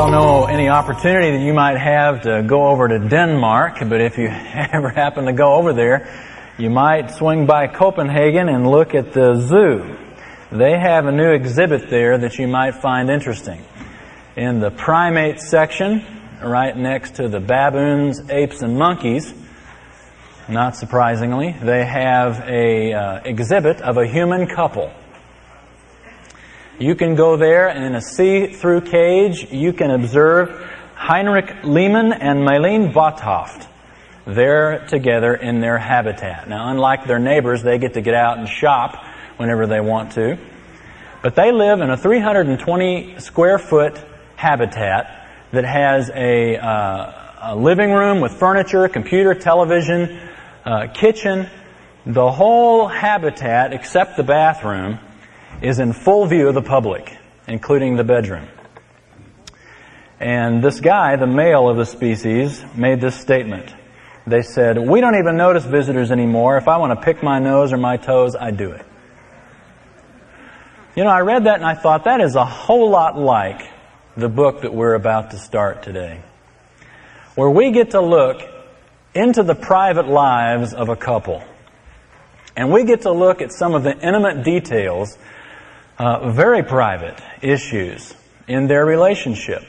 don't know any opportunity that you might have to go over to Denmark, but if you ever happen to go over there, you might swing by Copenhagen and look at the zoo. They have a new exhibit there that you might find interesting. In the primate section, right next to the baboons, apes, and monkeys, not surprisingly, they have a uh, exhibit of a human couple. You can go there and in a see-through cage, you can observe Heinrich Lehmann and Mylene Vothoft. They're together in their habitat. Now, unlike their neighbors, they get to get out and shop whenever they want to. But they live in a 320 square foot habitat that has a, uh, a living room with furniture, computer, television, uh, kitchen. The whole habitat, except the bathroom, is in full view of the public, including the bedroom. And this guy, the male of the species, made this statement. They said, We don't even notice visitors anymore. If I want to pick my nose or my toes, I do it. You know, I read that and I thought that is a whole lot like the book that we're about to start today, where we get to look into the private lives of a couple. And we get to look at some of the intimate details uh, very private issues in their relationship.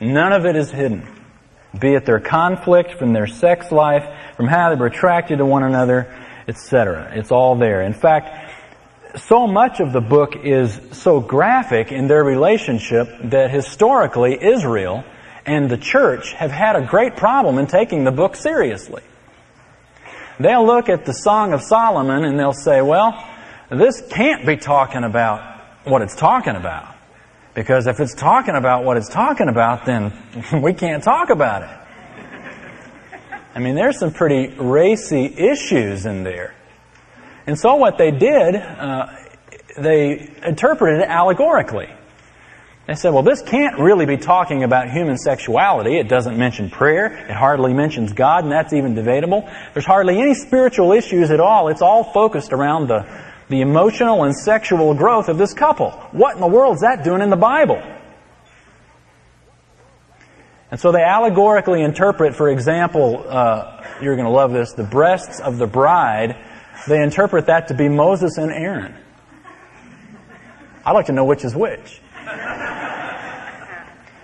None of it is hidden. Be it their conflict from their sex life, from how they were attracted to one another, etc. It's all there. In fact, so much of the book is so graphic in their relationship that historically Israel and the church have had a great problem in taking the book seriously. They'll look at the Song of Solomon and they'll say, well, this can't be talking about what it's talking about. Because if it's talking about what it's talking about, then we can't talk about it. I mean, there's some pretty racy issues in there. And so what they did, uh, they interpreted it allegorically. They said, well, this can't really be talking about human sexuality. It doesn't mention prayer. It hardly mentions God, and that's even debatable. There's hardly any spiritual issues at all. It's all focused around the the emotional and sexual growth of this couple. What in the world is that doing in the Bible? And so they allegorically interpret, for example, uh, you're going to love this, the breasts of the bride, they interpret that to be Moses and Aaron. I'd like to know which is which.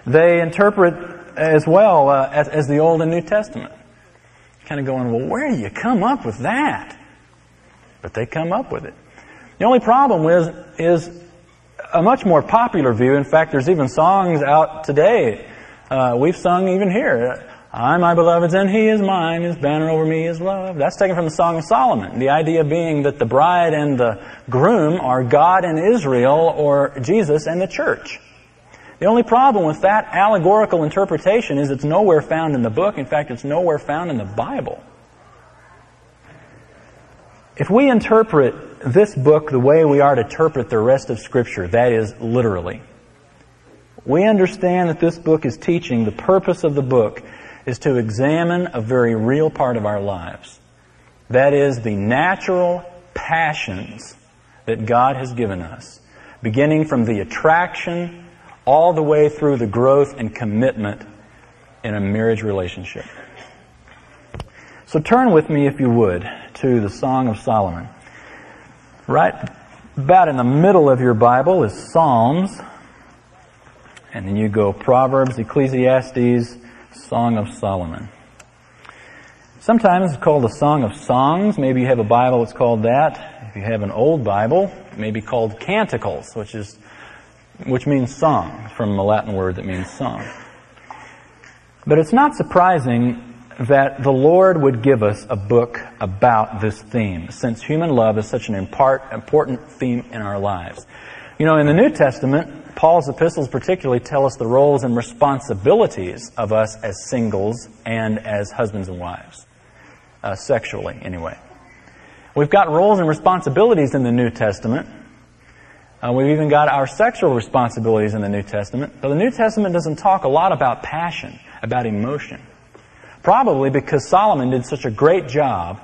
they interpret as well uh, as, as the Old and New Testament. Kind of going, well, where do you come up with that? But they come up with it. The only problem is, is a much more popular view. In fact, there's even songs out today. Uh, we've sung even here. I, my beloved's, and he is mine. His banner over me is love. That's taken from the Song of Solomon. The idea being that the bride and the groom are God and Israel, or Jesus and the church. The only problem with that allegorical interpretation is it's nowhere found in the book. In fact, it's nowhere found in the Bible. If we interpret this book the way we are to interpret the rest of Scripture, that is, literally, we understand that this book is teaching the purpose of the book is to examine a very real part of our lives. That is, the natural passions that God has given us, beginning from the attraction all the way through the growth and commitment in a marriage relationship. So turn with me, if you would, to the Song of Solomon. Right about in the middle of your Bible is Psalms. And then you go Proverbs, Ecclesiastes, Song of Solomon. Sometimes it's called the Song of Songs. Maybe you have a Bible that's called that. If you have an old Bible, it may be called Canticles, which is which means song, from a Latin word that means song. But it's not surprising that the Lord would give us a book about this theme, since human love is such an important theme in our lives. You know, in the New Testament, Paul's epistles particularly tell us the roles and responsibilities of us as singles and as husbands and wives, uh, sexually, anyway. We've got roles and responsibilities in the New Testament. Uh, we've even got our sexual responsibilities in the New Testament. But the New Testament doesn't talk a lot about passion, about emotion. Probably because Solomon did such a great job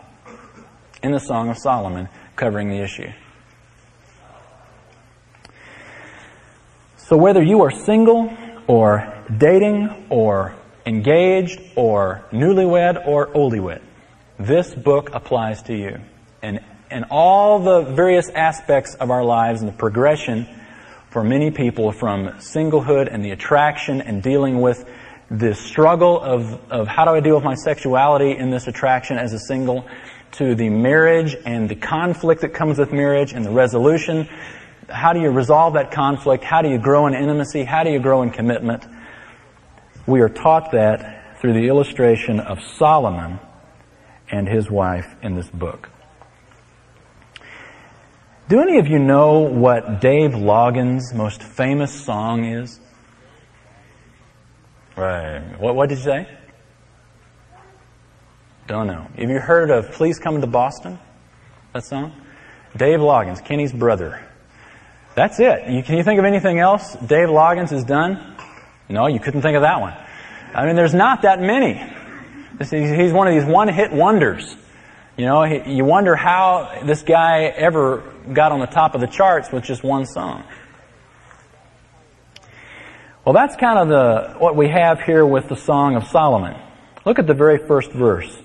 in the Song of Solomon covering the issue. So whether you are single or dating or engaged or newlywed or oldywed, this book applies to you. And in all the various aspects of our lives and the progression for many people from singlehood and the attraction and dealing with the struggle of, of how do I deal with my sexuality in this attraction as a single to the marriage and the conflict that comes with marriage and the resolution. How do you resolve that conflict? How do you grow in intimacy? How do you grow in commitment? We are taught that through the illustration of Solomon and his wife in this book. Do any of you know what Dave Loggins' most famous song is? Right. What, what did you say? Don't know. Have you heard of Please Come to Boston? That song? Dave Loggins, Kenny's brother. That's it. You, can you think of anything else Dave Loggins has done? No, you couldn't think of that one. I mean, there's not that many. He's one of these one-hit wonders. You know, you wonder how this guy ever got on the top of the charts with just one song. Well, that's kind of the, what we have here with the Song of Solomon. Look at the very first verse.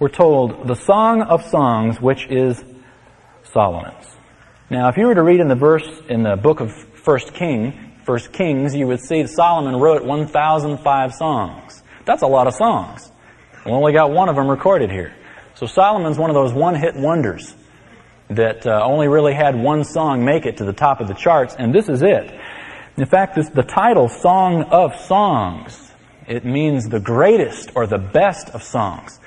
We're told, the Song of Songs, which is Solomon's. Now, if you were to read in the verse in the book of First King, First Kings, you would see Solomon wrote 1,005 songs. That's a lot of songs. We only got one of them recorded here. So Solomon's one of those one-hit wonders that uh, only really had one song make it to the top of the charts, and this is it. In fact, this, the title, Song of Songs, it means the greatest or the best of songs.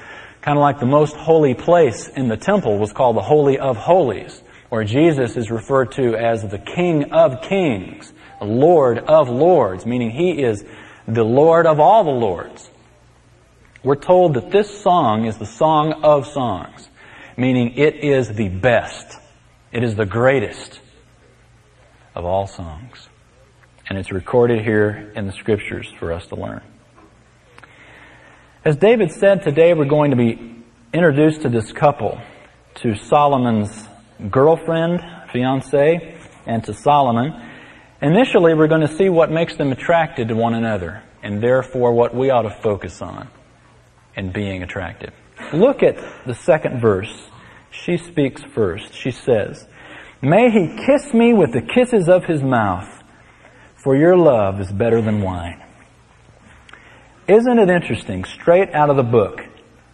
Kind of like the most holy place in the temple was called the Holy of Holies, or Jesus is referred to as the King of Kings, the Lord of Lords, meaning He is the Lord of all the Lords. We're told that this song is the song of songs, meaning it is the best. It is the greatest of all songs. And it's recorded here in the scriptures for us to learn. As David said, today we're going to be introduced to this couple, to Solomon's girlfriend, fiance, and to Solomon. Initially, we're going to see what makes them attracted to one another, and therefore what we ought to focus on in being attractive. Look at the second verse. She speaks first. She says, May he kiss me with the kisses of his mouth, for your love is better than wine. Isn't it interesting? Straight out of the book,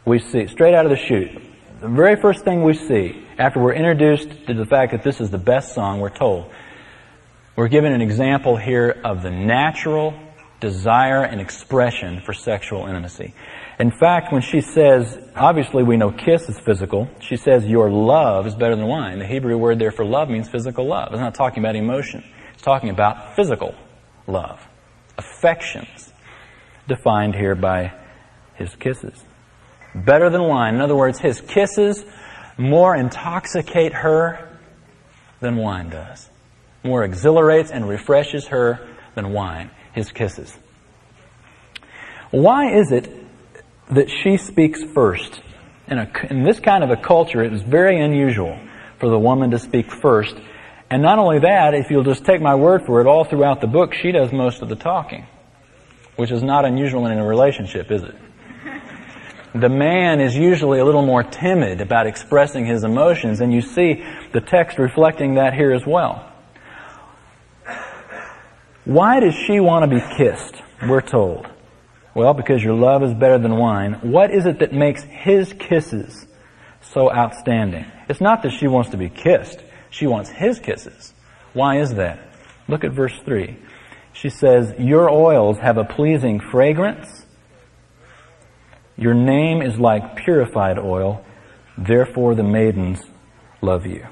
we see, straight out of the chute, the very first thing we see after we're introduced to the fact that this is the best song, we're told, we're given an example here of the natural desire and expression for sexual intimacy. In fact, when she says, obviously we know kiss is physical, she says your love is better than wine. The Hebrew word there for love means physical love. It's not talking about emotion. Talking about physical love. Affections, defined here by his kisses. Better than wine. In other words, his kisses more intoxicate her than wine does. More exhilarates and refreshes her than wine. His kisses. Why is it that she speaks first. In, a, in this kind of a culture, it is very unusual for the woman to speak first. And not only that, if you'll just take my word for it, all throughout the book, she does most of the talking. Which is not unusual in a relationship, is it? The man is usually a little more timid about expressing his emotions, and you see the text reflecting that here as well. Why does she want to be kissed? We're told. Well, because your love is better than wine. What is it that makes his kisses so outstanding? It's not that she wants to be kissed. She wants his kisses. Why is that? Look at verse 3. She says, Your oils have a pleasing fragrance. Your name is like purified oil. Therefore the maidens love you.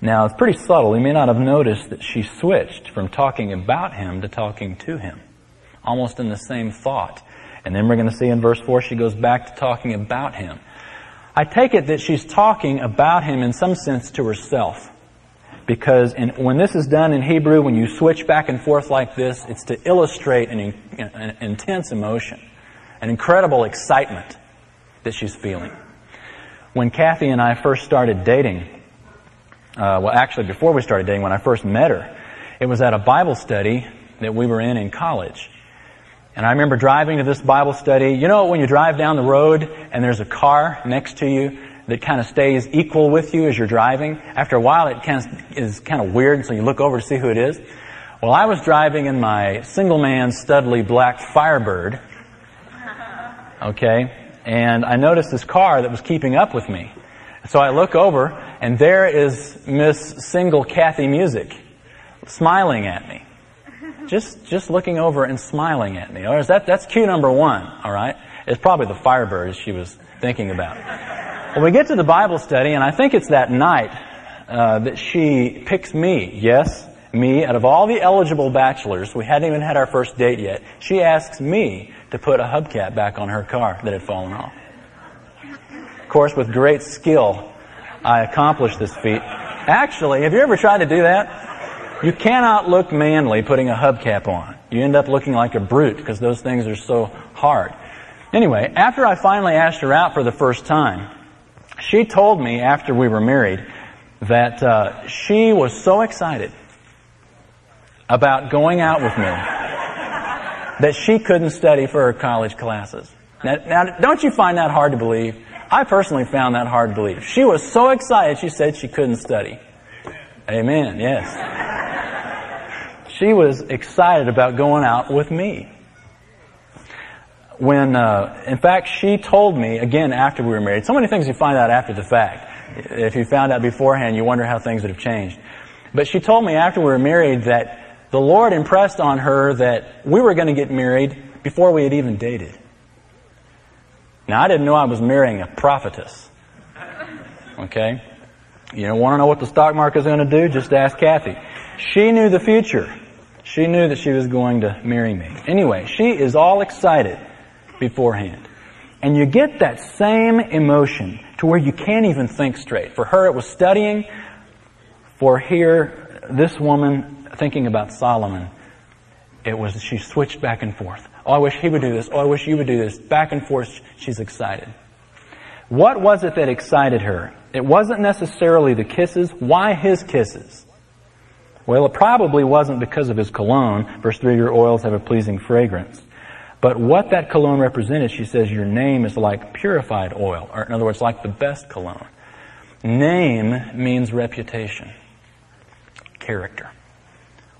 Now, it's pretty subtle. You may not have noticed that she switched from talking about him to talking to him almost in the same thought. And then we're going to see in verse 4 she goes back to talking about him. I take it that she's talking about him in some sense to herself. Because in, when this is done in Hebrew, when you switch back and forth like this, it's to illustrate an, an intense emotion, an incredible excitement that she's feeling. When Kathy and I first started dating, uh, well, actually, before we started dating, when I first met her, it was at a Bible study that we were in in college. And I remember driving to this Bible study. You know, when you drive down the road and there's a car next to you that kind of stays equal with you as you're driving, after a while it kind of is kind of weird, so you look over to see who it is. Well, I was driving in my single man Studley black Firebird, okay, and I noticed this car that was keeping up with me. So I look over, and there is Miss Single Kathy Music smiling at me. Just, just looking over and smiling at me. Or is that, that's cue number one, alright? It's probably the Firebird she was thinking about. Well, we get to the Bible study, and I think it's that night uh, that she picks me. Yes, me. Out of all the eligible bachelors, we hadn't even had our first date yet. She asks me to put a hubcap back on her car that had fallen off. Of course, with great skill, I accomplished this feat. Actually, have you ever tried to do that? You cannot look manly putting a hubcap on. You end up looking like a brute because those things are so hard. Anyway, after I finally asked her out for the first time, she told me after we were married that uh, she was so excited about going out with me that she couldn't study for her college classes. Now, now, don't you find that hard to believe? I personally found that hard to believe. She was so excited, she said she couldn't study. Amen, yes. She was excited about going out with me. When, uh, in fact, she told me, again, after we were married, so many things you find out after the fact. If you found out beforehand, you wonder how things would have changed. But she told me after we were married that the Lord impressed on her that we were going to get married before we had even dated. Now, I didn't know I was marrying a prophetess. Okay? You don't want to know what the stock market is going to do? Just ask Kathy. She knew the future. She knew that she was going to marry me. Anyway, she is all excited beforehand. And you get that same emotion to where you can't even think straight. For her, it was studying. For here, this woman thinking about Solomon, it was, she switched back and forth. Oh, I wish he would do this. Oh, I wish you would do this. Back and forth, she's excited. What was it that excited her? It wasn't necessarily the kisses. Why his kisses? Well, it probably wasn't because of his cologne. Verse 3, your oils have a pleasing fragrance. But what that cologne represented, she says, your name is like purified oil, or in other words, like the best cologne. Name means reputation, character.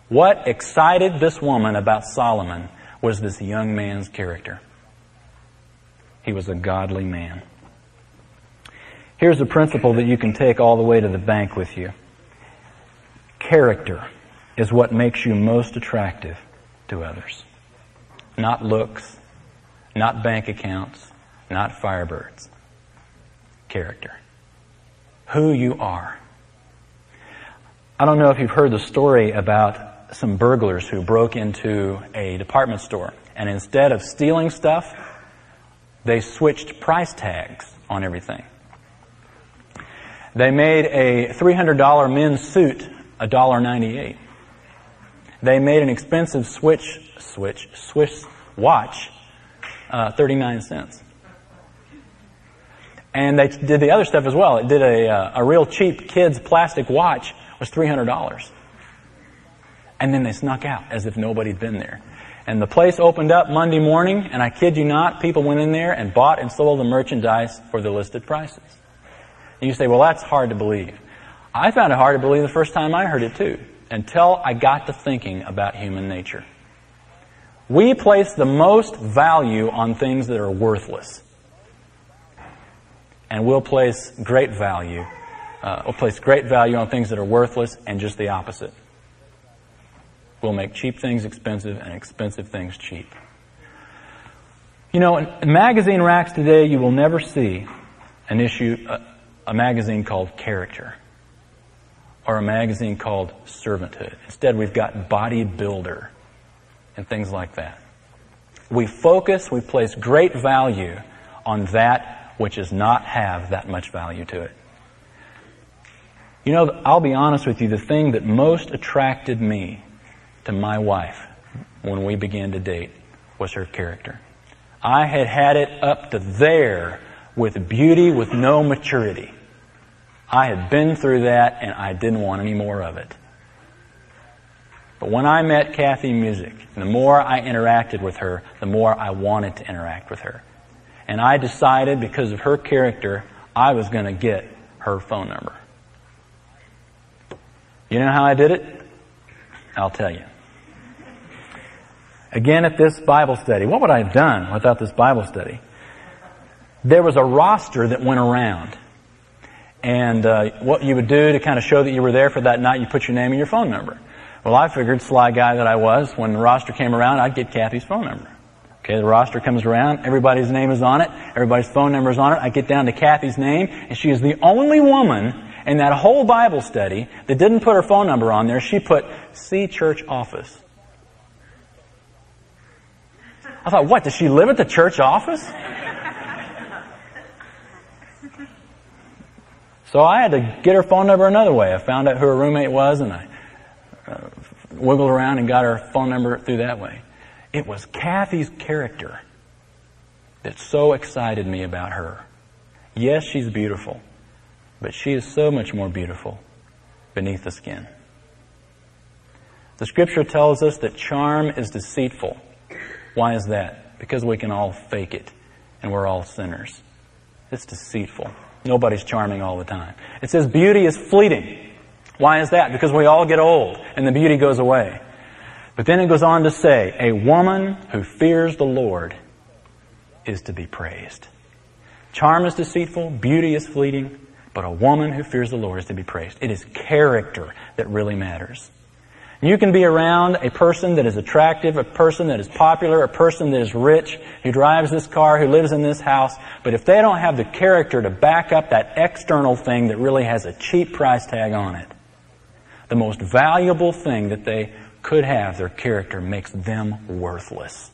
What excited this woman about Solomon was this young man's character. He was a godly man. Here's a principle that you can take all the way to the bank with you. Character is what makes you most attractive to others. Not looks, not bank accounts, not firebirds. Character. Who you are. I don't know if you've heard the story about some burglars who broke into a department store. And instead of stealing stuff, they switched price tags on everything. They made a $300 men's suit $1.98. They made an expensive switch, switch, Swiss watch, uh, 39 cents. And they did the other stuff as well. It did a, uh, a real cheap kid's plastic watch was $300 and then they snuck out as if nobody'd been there. And the place opened up Monday morning, and I kid you not, people went in there and bought and sold the merchandise for the listed prices. And you say, well, that's hard to believe. I found it hard to believe the first time I heard it too, until I got to thinking about human nature. We place the most value on things that are worthless. And we'll place great value, uh, we'll place great value on things that are worthless and just the opposite We'll make cheap things expensive and expensive things cheap. You know, in magazine racks today, you will never see an issue, a, a magazine called Character or a magazine called Servanthood. Instead, we've got Bodybuilder and things like that. We focus, we place great value on that which does not have that much value to it. You know, I'll be honest with you, the thing that most attracted me to my wife when we began to date was her character. I had had it up to there with beauty with no maturity. I had been through that and I didn't want any more of it. But when I met Kathy Music, the more I interacted with her, the more I wanted to interact with her. And I decided, because of her character, I was going to get her phone number. You know how I did it? I'll tell you. Again, at this Bible study, what would I have done without this Bible study? There was a roster that went around. And uh, what you would do to kind of show that you were there for that night, you put your name and your phone number. Well, I figured, sly guy that I was, when the roster came around, I'd get Kathy's phone number. Okay, the roster comes around, everybody's name is on it, everybody's phone number is on it. I get down to Kathy's name, and she is the only woman in that whole Bible study that didn't put her phone number on there. She put C Church Office. I thought, what, does she live at the church office? So I had to get her phone number another way. I found out who her roommate was and I uh, wiggled around and got her phone number through that way. It was Kathy's character that so excited me about her. Yes, she's beautiful, but she is so much more beautiful beneath the skin. The scripture tells us that charm is deceitful. Why is that? Because we can all fake it, and we're all sinners. It's deceitful. Nobody's charming all the time. It says beauty is fleeting. Why is that? Because we all get old, and the beauty goes away. But then it goes on to say, a woman who fears the Lord is to be praised. Charm is deceitful, beauty is fleeting, but a woman who fears the Lord is to be praised. It is character that really matters. You can be around a person that is attractive, a person that is popular, a person that is rich, who drives this car, who lives in this house, but if they don't have the character to back up that external thing that really has a cheap price tag on it, the most valuable thing that they could have, their character, makes them worthless.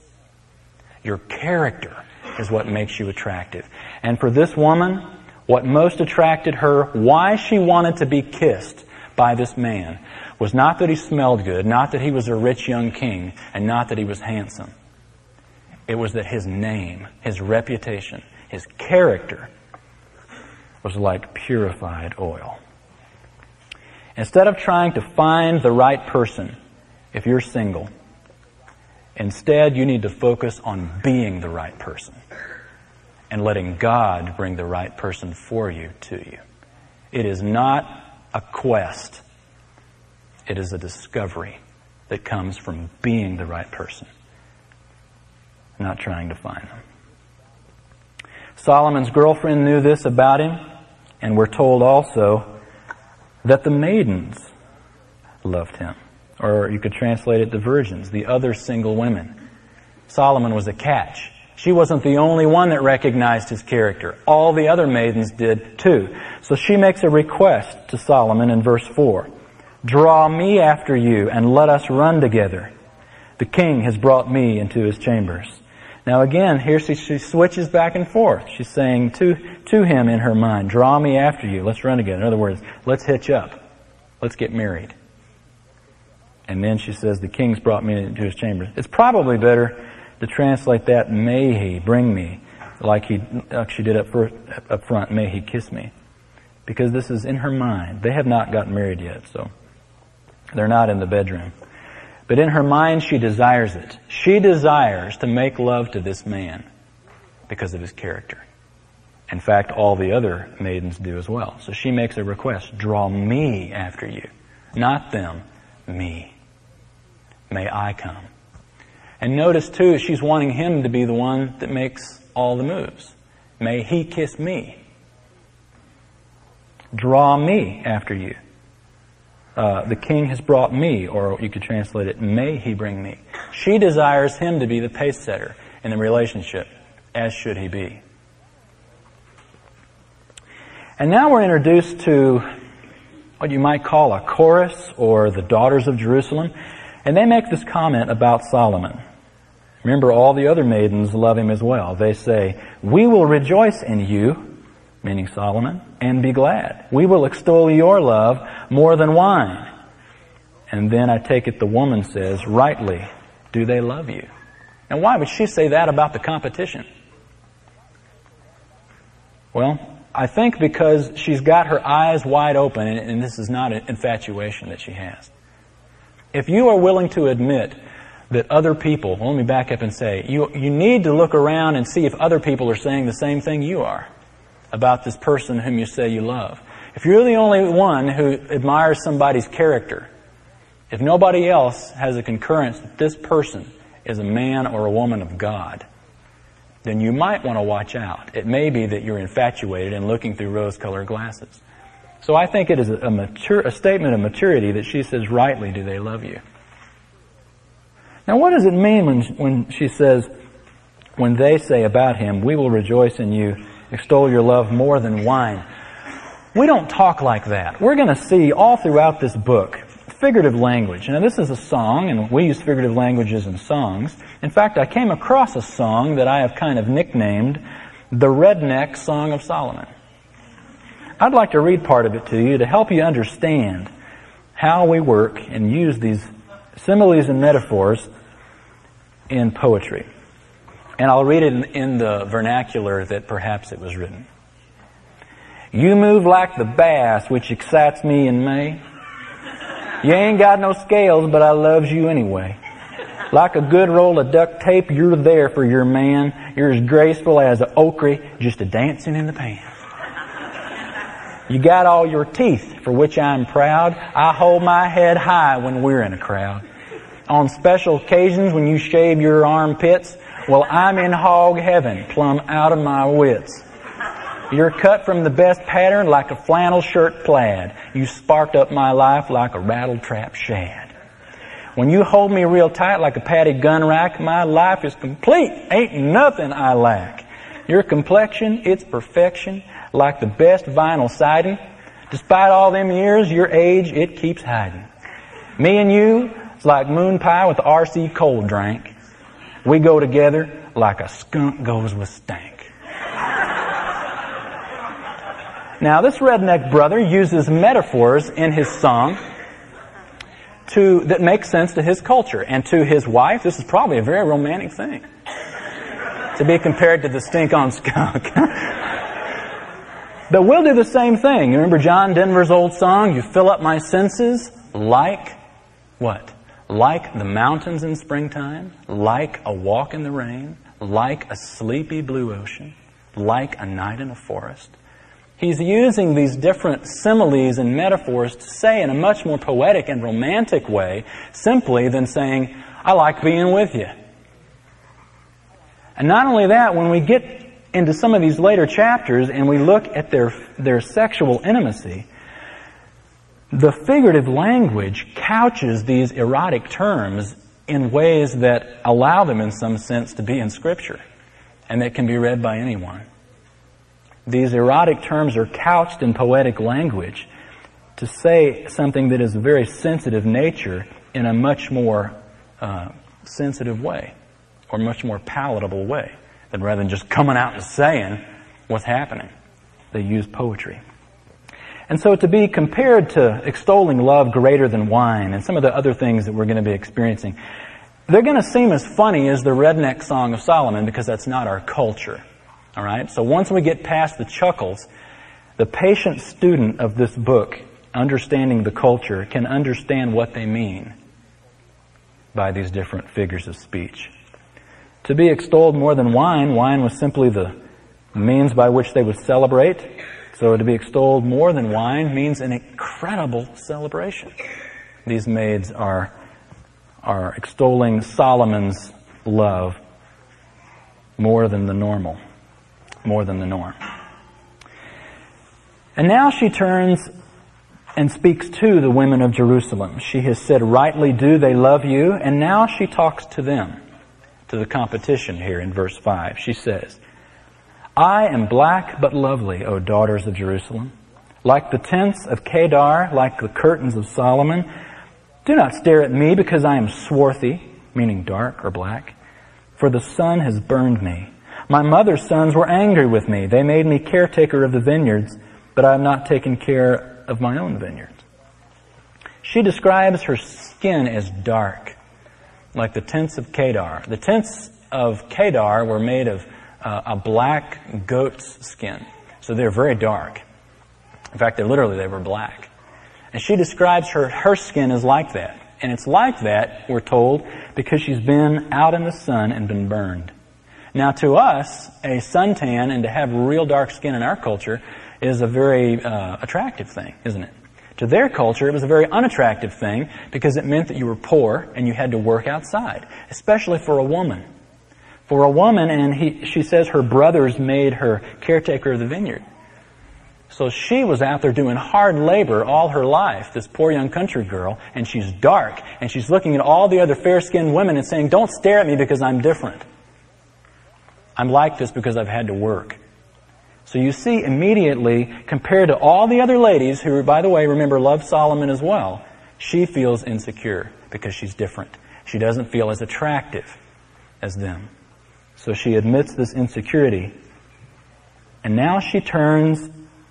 Your character is what makes you attractive. And for this woman, what most attracted her, why she wanted to be kissed by this man, was not that he smelled good, not that he was a rich young king, and not that he was handsome. It was that his name, his reputation, his character was like purified oil. Instead of trying to find the right person, if you're single, instead you need to focus on being the right person and letting God bring the right person for you to you. It is not a quest. It is a discovery that comes from being the right person, not trying to find them. Solomon's girlfriend knew this about him, and we're told also that the maidens loved him. Or you could translate it the virgins, the other single women. Solomon was a catch. She wasn't the only one that recognized his character. All the other maidens did too. So she makes a request to Solomon in verse 4. Draw me after you and let us run together. The king has brought me into his chambers. Now again, here she, she, switches back and forth. She's saying to, to him in her mind, draw me after you. Let's run again. In other words, let's hitch up. Let's get married. And then she says, the king's brought me into his chambers. It's probably better to translate that, may he bring me, like he, like she did up, up front, may he kiss me. Because this is in her mind. They have not gotten married yet, so. They're not in the bedroom. But in her mind, she desires it. She desires to make love to this man because of his character. In fact, all the other maidens do as well. So she makes a request, draw me after you. Not them, me. May I come. And notice too, she's wanting him to be the one that makes all the moves. May he kiss me. Draw me after you. Uh, the king has brought me, or you could translate it, may he bring me. She desires him to be the pace setter in the relationship, as should he be. And now we're introduced to what you might call a chorus or the daughters of Jerusalem, and they make this comment about Solomon. Remember, all the other maidens love him as well. They say, We will rejoice in you, meaning Solomon, and be glad. We will extol your love more than wine. And then I take it the woman says, rightly, do they love you? And why would she say that about the competition? Well, I think because she's got her eyes wide open, and, this is not an infatuation that she has. If you are willing to admit that other people, well, let me back up and say, you, you need to look around and see if other people are saying the same thing you are about this person whom you say you love. If you're the only one who admires somebody's character, if nobody else has a concurrence that this person is a man or a woman of God, then you might want to watch out. It may be that you're infatuated and looking through rose-colored glasses. So I think it is a, mature, a statement of maturity that she says, rightly do they love you. Now what does it mean when, when she says, when they say about him, we will rejoice in you, extol your love more than wine? We don't talk like that. We're going to see all throughout this book figurative language. Now this is a song, and we use figurative languages in songs. In fact, I came across a song that I have kind of nicknamed the Redneck Song of Solomon. I'd like to read part of it to you to help you understand how we work and use these similes and metaphors in poetry. And I'll read it in, in the vernacular that perhaps it was written. You move like the bass, which excites me in May. You ain't got no scales, but I loves you anyway. Like a good roll of duct tape, you're there for your man. You're as graceful as a okra, just a dancing in the pan. You got all your teeth, for which I'm proud. I hold my head high when we're in a crowd. On special occasions when you shave your armpits, well, I'm in hog heaven, plumb out of my wits. You're cut from the best pattern like a flannel shirt plaid. You sparked up my life like a rattle trap shad. When you hold me real tight like a padded gun rack, my life is complete. Ain't nothing I lack. Your complexion, it's perfection, like the best vinyl siding. Despite all them years, your age, it keeps hiding. Me and you, it's like moon pie with RC cold drink. We go together like a skunk goes with stank. Now, this redneck brother uses metaphors in his song to, that make sense to his culture. And to his wife, this is probably a very romantic thing. To be compared to the stink on skunk. but we'll do the same thing. You remember John Denver's old song, You fill up my senses like what? Like the mountains in springtime, like a walk in the rain, like a sleepy blue ocean, like a night in a forest. He's using these different similes and metaphors to say in a much more poetic and romantic way simply than saying, I like being with you. And not only that, when we get into some of these later chapters and we look at their, their sexual intimacy, the figurative language couches these erotic terms in ways that allow them in some sense to be in Scripture and that can be read by anyone. These erotic terms are couched in poetic language to say something that is a very sensitive nature in a much more uh, sensitive way or much more palatable way than rather than just coming out and saying what's happening. They use poetry. And so to be compared to extolling love greater than wine and some of the other things that we're going to be experiencing, they're going to seem as funny as the redneck song of Solomon because that's not our culture. All right? So once we get past the chuckles, the patient student of this book, understanding the culture, can understand what they mean by these different figures of speech. To be extolled more than wine, wine was simply the means by which they would celebrate. So to be extolled more than wine means an incredible celebration. These maids are, are extolling Solomon's love more than the normal more than the norm. And now she turns and speaks to the women of Jerusalem. She has said, rightly do they love you, and now she talks to them, to the competition here in verse 5. She says, I am black but lovely, O daughters of Jerusalem. Like the tents of Kedar, like the curtains of Solomon, do not stare at me because I am swarthy, meaning dark or black, for the sun has burned me my mother's sons were angry with me. They made me caretaker of the vineyards, but I have not taken care of my own vineyards. She describes her skin as dark, like the tents of Kedar. The tents of Kedar were made of uh, a black goat's skin, so they're very dark. In fact, they're literally they were black. And she describes her her skin as like that. And it's like that, we're told, because she's been out in the sun and been burned. Now to us, a suntan and to have real dark skin in our culture is a very uh, attractive thing, isn't it? To their culture, it was a very unattractive thing because it meant that you were poor and you had to work outside, especially for a woman. For a woman, and he, she says her brothers made her caretaker of the vineyard. So she was out there doing hard labor all her life, this poor young country girl, and she's dark, and she's looking at all the other fair-skinned women and saying, don't stare at me because I'm different. I'm like this because I've had to work. So you see immediately, compared to all the other ladies who, by the way, remember, love Solomon as well, she feels insecure because she's different. She doesn't feel as attractive as them. So she admits this insecurity. And now she turns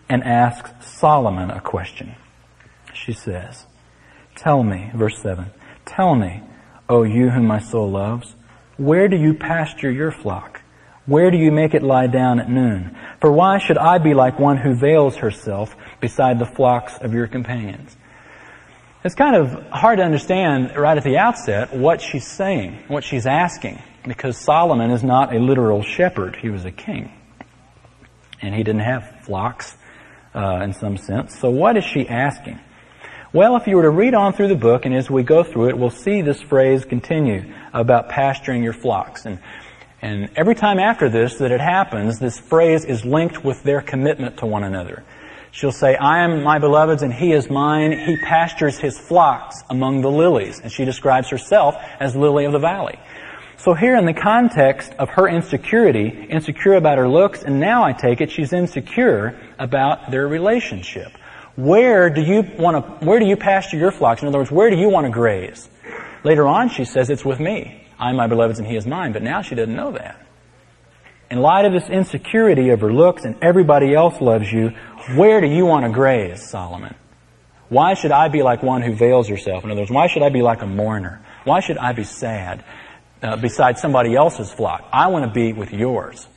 and asks Solomon a question. She says, Tell me, verse 7, Tell me, O you whom my soul loves, where do you pasture your flock? Where do you make it lie down at noon? For why should I be like one who veils herself beside the flocks of your companions? It's kind of hard to understand right at the outset what she's saying, what she's asking, because Solomon is not a literal shepherd. He was a king. And he didn't have flocks uh, in some sense. So what is she asking? Well, if you were to read on through the book, and as we go through it, we'll see this phrase continue about pasturing your flocks. And, and every time after this that it happens, this phrase is linked with their commitment to one another. She'll say, I am my beloved's and he is mine. He pastures his flocks among the lilies. And she describes herself as lily of the valley. So here in the context of her insecurity, insecure about her looks, and now I take it she's insecure about their relationship. Where do you want to, where do you pasture your flocks? In other words, where do you want to graze? Later on she says it's with me. I'm my beloved's and he is mine, but now she doesn't know that. In light of this insecurity of her looks and everybody else loves you, where do you want to graze, Solomon? Why should I be like one who veils herself? In other words, why should I be like a mourner? Why should I be sad? uh, beside somebody else's flock. I want to be with yours.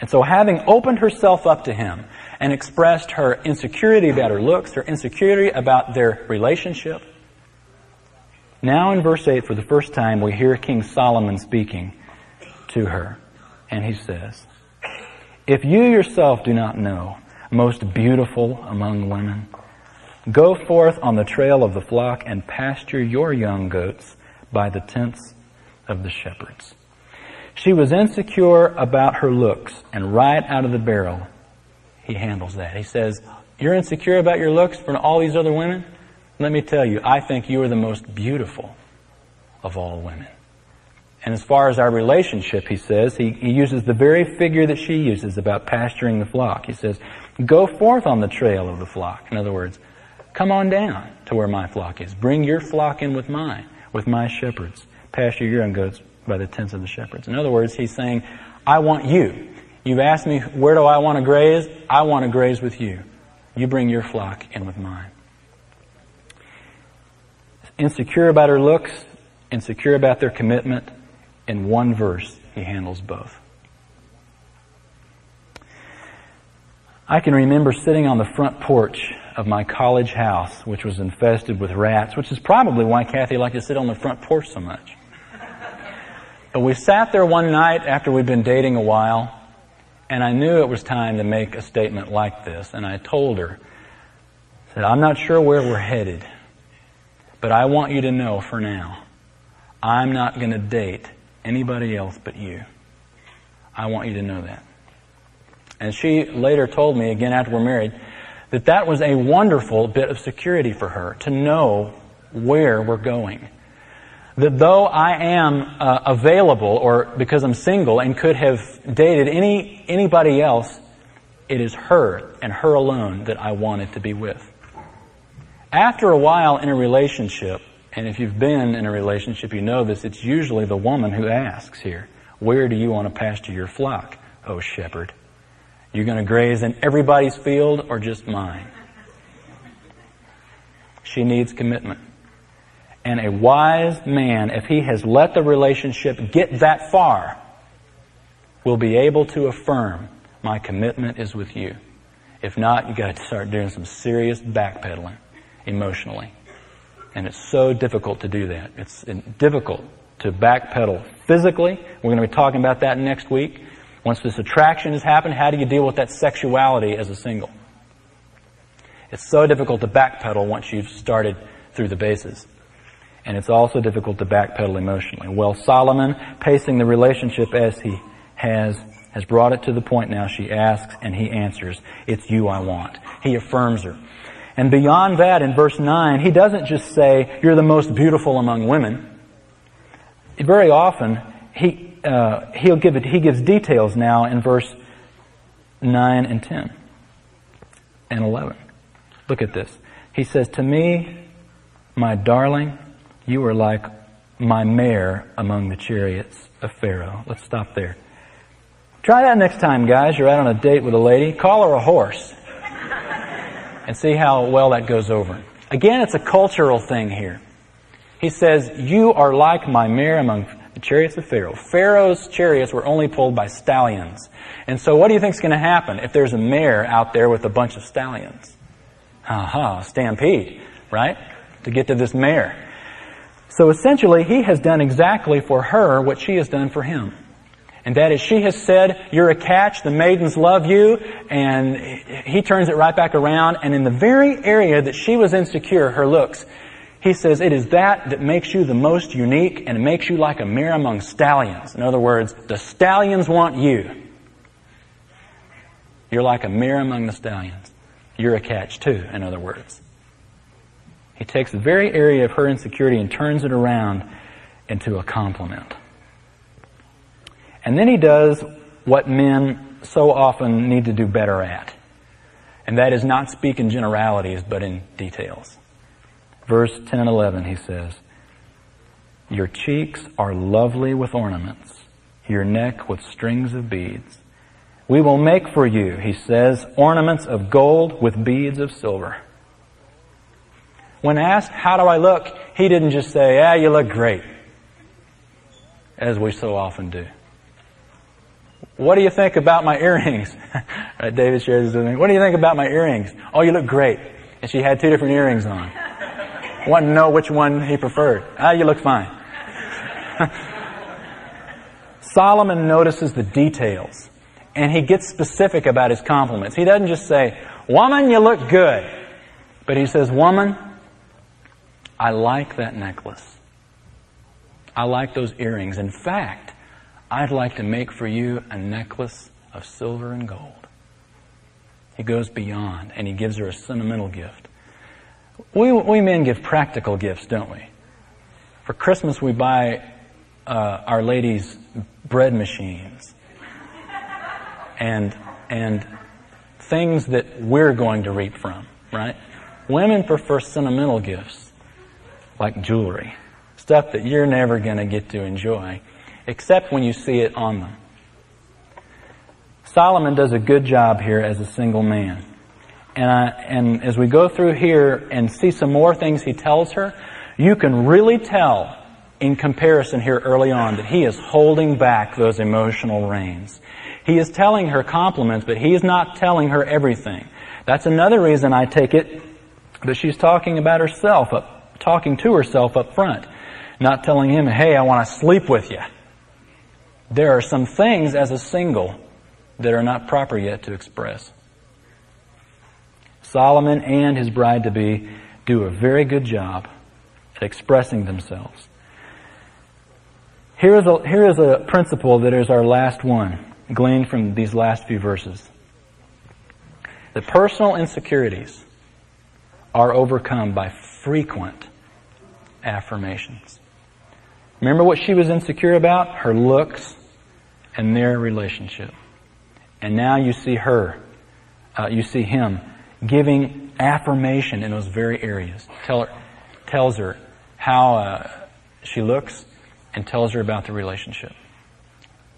And so having opened herself up to him and expressed her insecurity about her looks, her insecurity about their relationship, now in verse 8, for the first time, we hear King Solomon speaking to her. And he says, If you yourself do not know, most beautiful among women, go forth on the trail of the flock and pasture your young goats by the tents of the shepherds. She was insecure about her looks, and right out of the barrel, he handles that. He says, You're insecure about your looks from all these other women? Let me tell you, I think you are the most beautiful of all women. And as far as our relationship, he says, he, he uses the very figure that she uses about pasturing the flock. He says, Go forth on the trail of the flock. In other words, come on down to where my flock is. Bring your flock in with mine with my shepherds. Pasture your young goats by the tents of the shepherds. In other words, he's saying, I want you. You've asked me, where do I want to graze? I want to graze with you. You bring your flock in with mine. Insecure about her looks, insecure about their commitment. In one verse, he handles both. I can remember sitting on the front porch of my college house, which was infested with rats, which is probably why Kathy liked to sit on the front porch so much. But we sat there one night after we'd been dating a while, and I knew it was time to make a statement like this, and I told her, I said, I'm not sure where we're headed, but I want you to know for now, I'm not going to date anybody else but you. I want you to know that. And she later told me, again after we're married, that that was a wonderful bit of security for her to know where we're going. That though I am uh, available or because I'm single and could have dated any anybody else, it is her and her alone that I wanted to be with. After a while in a relationship, and if you've been in a relationship, you know this, it's usually the woman who asks here, where do you want to pasture your flock, O shepherd? You're going to graze in everybody's field or just mine? She needs commitment. And a wise man, if he has let the relationship get that far, will be able to affirm, my commitment is with you. If not, you got to start doing some serious backpedaling emotionally. And it's so difficult to do that. It's difficult to backpedal physically. We're going to be talking about that next week. Once this attraction has happened, how do you deal with that sexuality as a single? It's so difficult to backpedal once you've started through the bases. And it's also difficult to backpedal emotionally. Well, Solomon, pacing the relationship as he has, has brought it to the point now she asks and he answers, it's you I want. He affirms her. And beyond that, in verse 9, he doesn't just say, you're the most beautiful among women. Very often, he, uh, he'll give it, he gives details now in verse 9 and 10 and 11. Look at this. He says, To me, my darling, you are like my mare among the chariots of Pharaoh. Let's stop there. Try that next time, guys. You're out on a date with a lady. Call her a horse. And see how well that goes over. Again, it's a cultural thing here. He says, You are like my mare among the chariots of Pharaoh. Pharaoh's chariots were only pulled by stallions. And so what do you think is going to happen if there's a mare out there with a bunch of stallions? Aha, stampede, right? To get to this mare. So essentially, he has done exactly for her what she has done for him. And that is, she has said, you're a catch, the maidens love you, and he turns it right back around, and in the very area that she was insecure, her looks, he says, it is that that makes you the most unique and makes you like a mare among stallions. In other words, the stallions want you. You're like a mare among the stallions. You're a catch too, in other words. He takes the very area of her insecurity and turns it around into a compliment. And then he does what men so often need to do better at. And that is not speak in generalities, but in details. Verse 10 and 11, he says, Your cheeks are lovely with ornaments, your neck with strings of beads. We will make for you, he says, ornaments of gold with beads of silver. When asked, how do I look? He didn't just say, yeah, you look great. As we so often do. What do you think about my earrings? right, David shares this with me. What do you think about my earrings? Oh, you look great. And she had two different earrings on. Wanted to know which one he preferred. Ah, you look fine. Solomon notices the details and he gets specific about his compliments. He doesn't just say, Woman, you look good. But he says, Woman, I like that necklace. I like those earrings. In fact, I'd like to make for you a necklace of silver and gold. He goes beyond and he gives her a sentimental gift. We, we men give practical gifts, don't we? For Christmas, we buy uh, Our ladies bread machines and, and things that we're going to reap from, right? Women prefer sentimental gifts, like jewelry, stuff that you're never going to get to enjoy, except when you see it on them. Solomon does a good job here as a single man. And, I, and as we go through here and see some more things he tells her, you can really tell in comparison here early on that he is holding back those emotional reins. He is telling her compliments, but he is not telling her everything. That's another reason I take it that she's talking about herself, up, talking to herself up front, not telling him, hey, I want to sleep with you. There are some things as a single that are not proper yet to express. Solomon and his bride to be do a very good job at expressing themselves. Here is a, here is a principle that is our last one gleaned from these last few verses. The personal insecurities are overcome by frequent affirmations. Remember what she was insecure about? Her looks and their relationship. And now you see her, uh, you see him giving affirmation in those very areas. Tell her, tells her how uh, she looks and tells her about the relationship.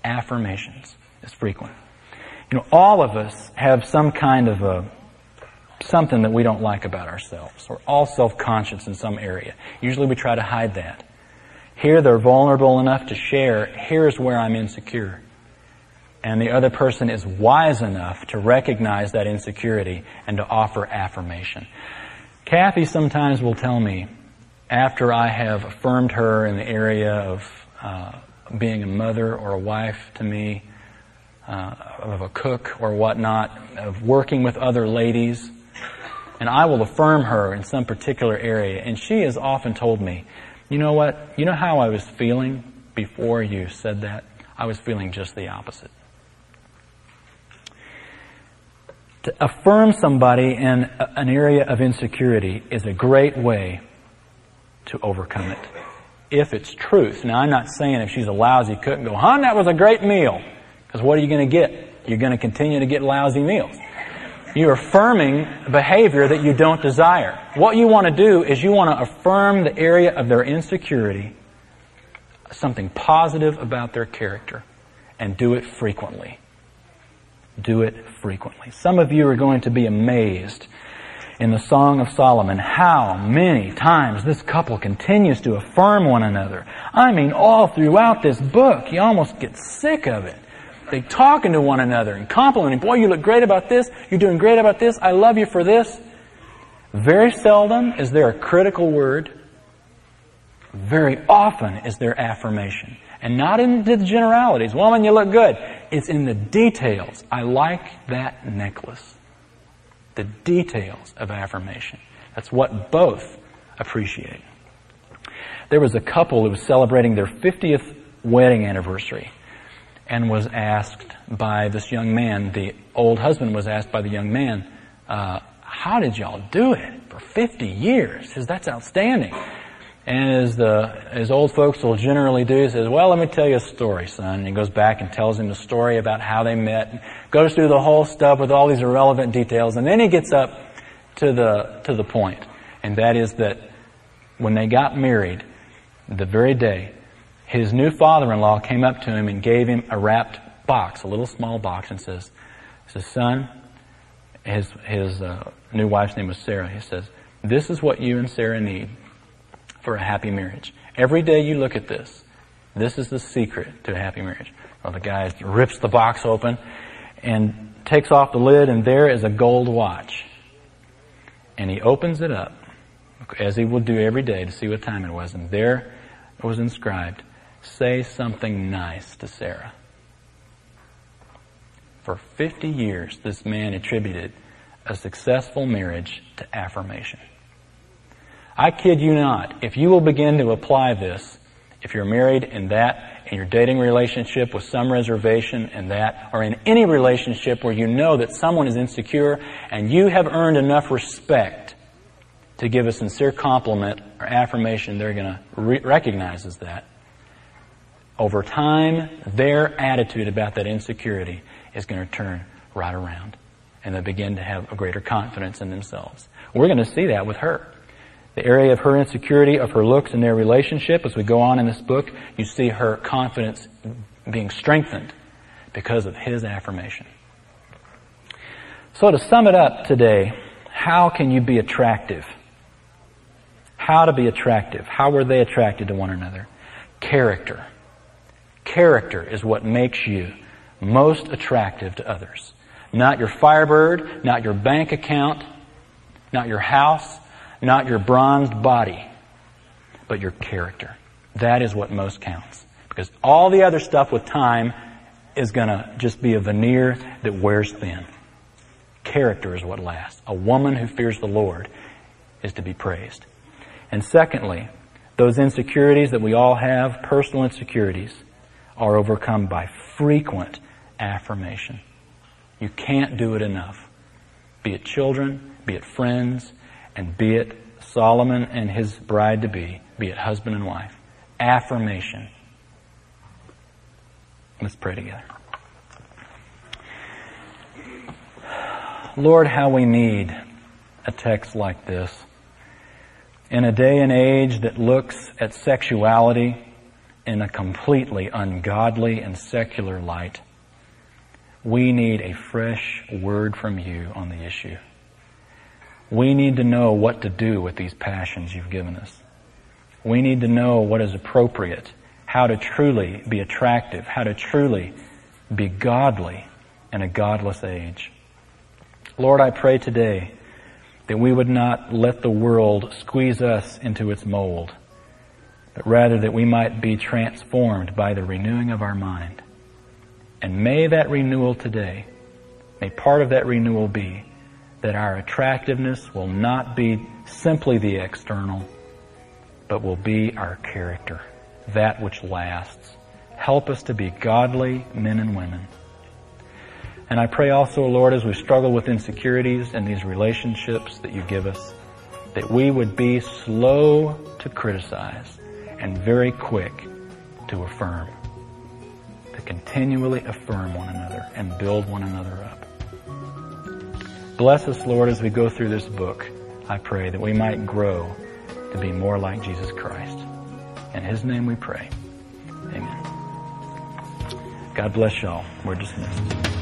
Affirmations is frequent. You know, all of us have some kind of a something that we don't like about ourselves. We're all self-conscious in some area. Usually we try to hide that. Here they're vulnerable enough to share, here's where I'm insecure. And the other person is wise enough to recognize that insecurity and to offer affirmation. Kathy sometimes will tell me, after I have affirmed her in the area of uh, being a mother or a wife to me, uh, of a cook or whatnot, of working with other ladies, and I will affirm her in some particular area. And she has often told me, you know what? You know how I was feeling before you said that? I was feeling just the opposite. To affirm somebody in an area of insecurity is a great way to overcome it. If it's truth. Now I'm not saying if she's a lousy cook and go, hon, that was a great meal. Because what are you going to get? You're going to continue to get lousy meals. You're affirming behavior that you don't desire. What you want to do is you want to affirm the area of their insecurity, something positive about their character, and do it frequently. Do it frequently. Some of you are going to be amazed in the Song of Solomon how many times this couple continues to affirm one another. I mean, all throughout this book, you almost get sick of it. They talking to one another and complimenting, boy, you look great about this, you're doing great about this, I love you for this. Very seldom is there a critical word. Very often is there affirmation. And not into the generalities. Woman, you look good. It's in the details. I like that necklace. The details of affirmation. That's what both appreciate. There was a couple who was celebrating their 50th wedding anniversary and was asked by this young man, the old husband was asked by the young man, uh, how did y'all do it for 50 years? Says, that's outstanding. And as the, as old folks will generally do, says, well, let me tell you a story, son. And he goes back and tells him the story about how they met, goes through the whole stuff with all these irrelevant details, and then he gets up to the, to the point. And that is that when they got married, the very day, his new father-in-law came up to him and gave him a wrapped box, a little small box, and says, says son, his, his uh, new wife's name was Sarah. He says, this is what you and Sarah need for a happy marriage. Every day you look at this. This is the secret to a happy marriage. Well, the guy rips the box open and takes off the lid, and there is a gold watch. And he opens it up, as he would do every day to see what time it was, and there it was inscribed, say something nice to Sarah. For 50 years, this man attributed a successful marriage to affirmation. I kid you not, if you will begin to apply this, if you're married in that, in your dating relationship with some reservation in that, or in any relationship where you know that someone is insecure and you have earned enough respect to give a sincere compliment or affirmation, they're going to re- recognize as that over time, their attitude about that insecurity is going to turn right around. And they begin to have a greater confidence in themselves. We're going to see that with her. The area of her insecurity, of her looks and their relationship, as we go on in this book, you see her confidence being strengthened because of his affirmation. So to sum it up today, how can you be attractive? How to be attractive? How were they attracted to one another? Character. Character is what makes you most attractive to others. Not your firebird, not your bank account, not your house, not your bronzed body, but your character. That is what most counts. Because all the other stuff with time is gonna just be a veneer that wears thin. Character is what lasts. A woman who fears the Lord is to be praised. And secondly, those insecurities that we all have, personal insecurities, are overcome by frequent affirmation. You can't do it enough. Be it children, be it friends, and be it Solomon and his bride to be, be it husband and wife. Affirmation. Let's pray together. Lord, how we need a text like this. In a day and age that looks at sexuality in a completely ungodly and secular light. We need a fresh word from you on the issue. We need to know what to do with these passions you've given us. We need to know what is appropriate, how to truly be attractive, how to truly be godly in a godless age. Lord, I pray today that we would not let the world squeeze us into its mold, but rather that we might be transformed by the renewing of our mind. And may that renewal today, may part of that renewal be that our attractiveness will not be simply the external, but will be our character, that which lasts. Help us to be godly men and women. And I pray also, Lord, as we struggle with insecurities and these relationships that you give us, that we would be slow to criticize and very quick to affirm, to continually affirm one another and build one another up. Bless us, Lord, as we go through this book. I pray that we might grow to be more like Jesus Christ. In His name we pray. Amen. God bless y'all. We're dismissed.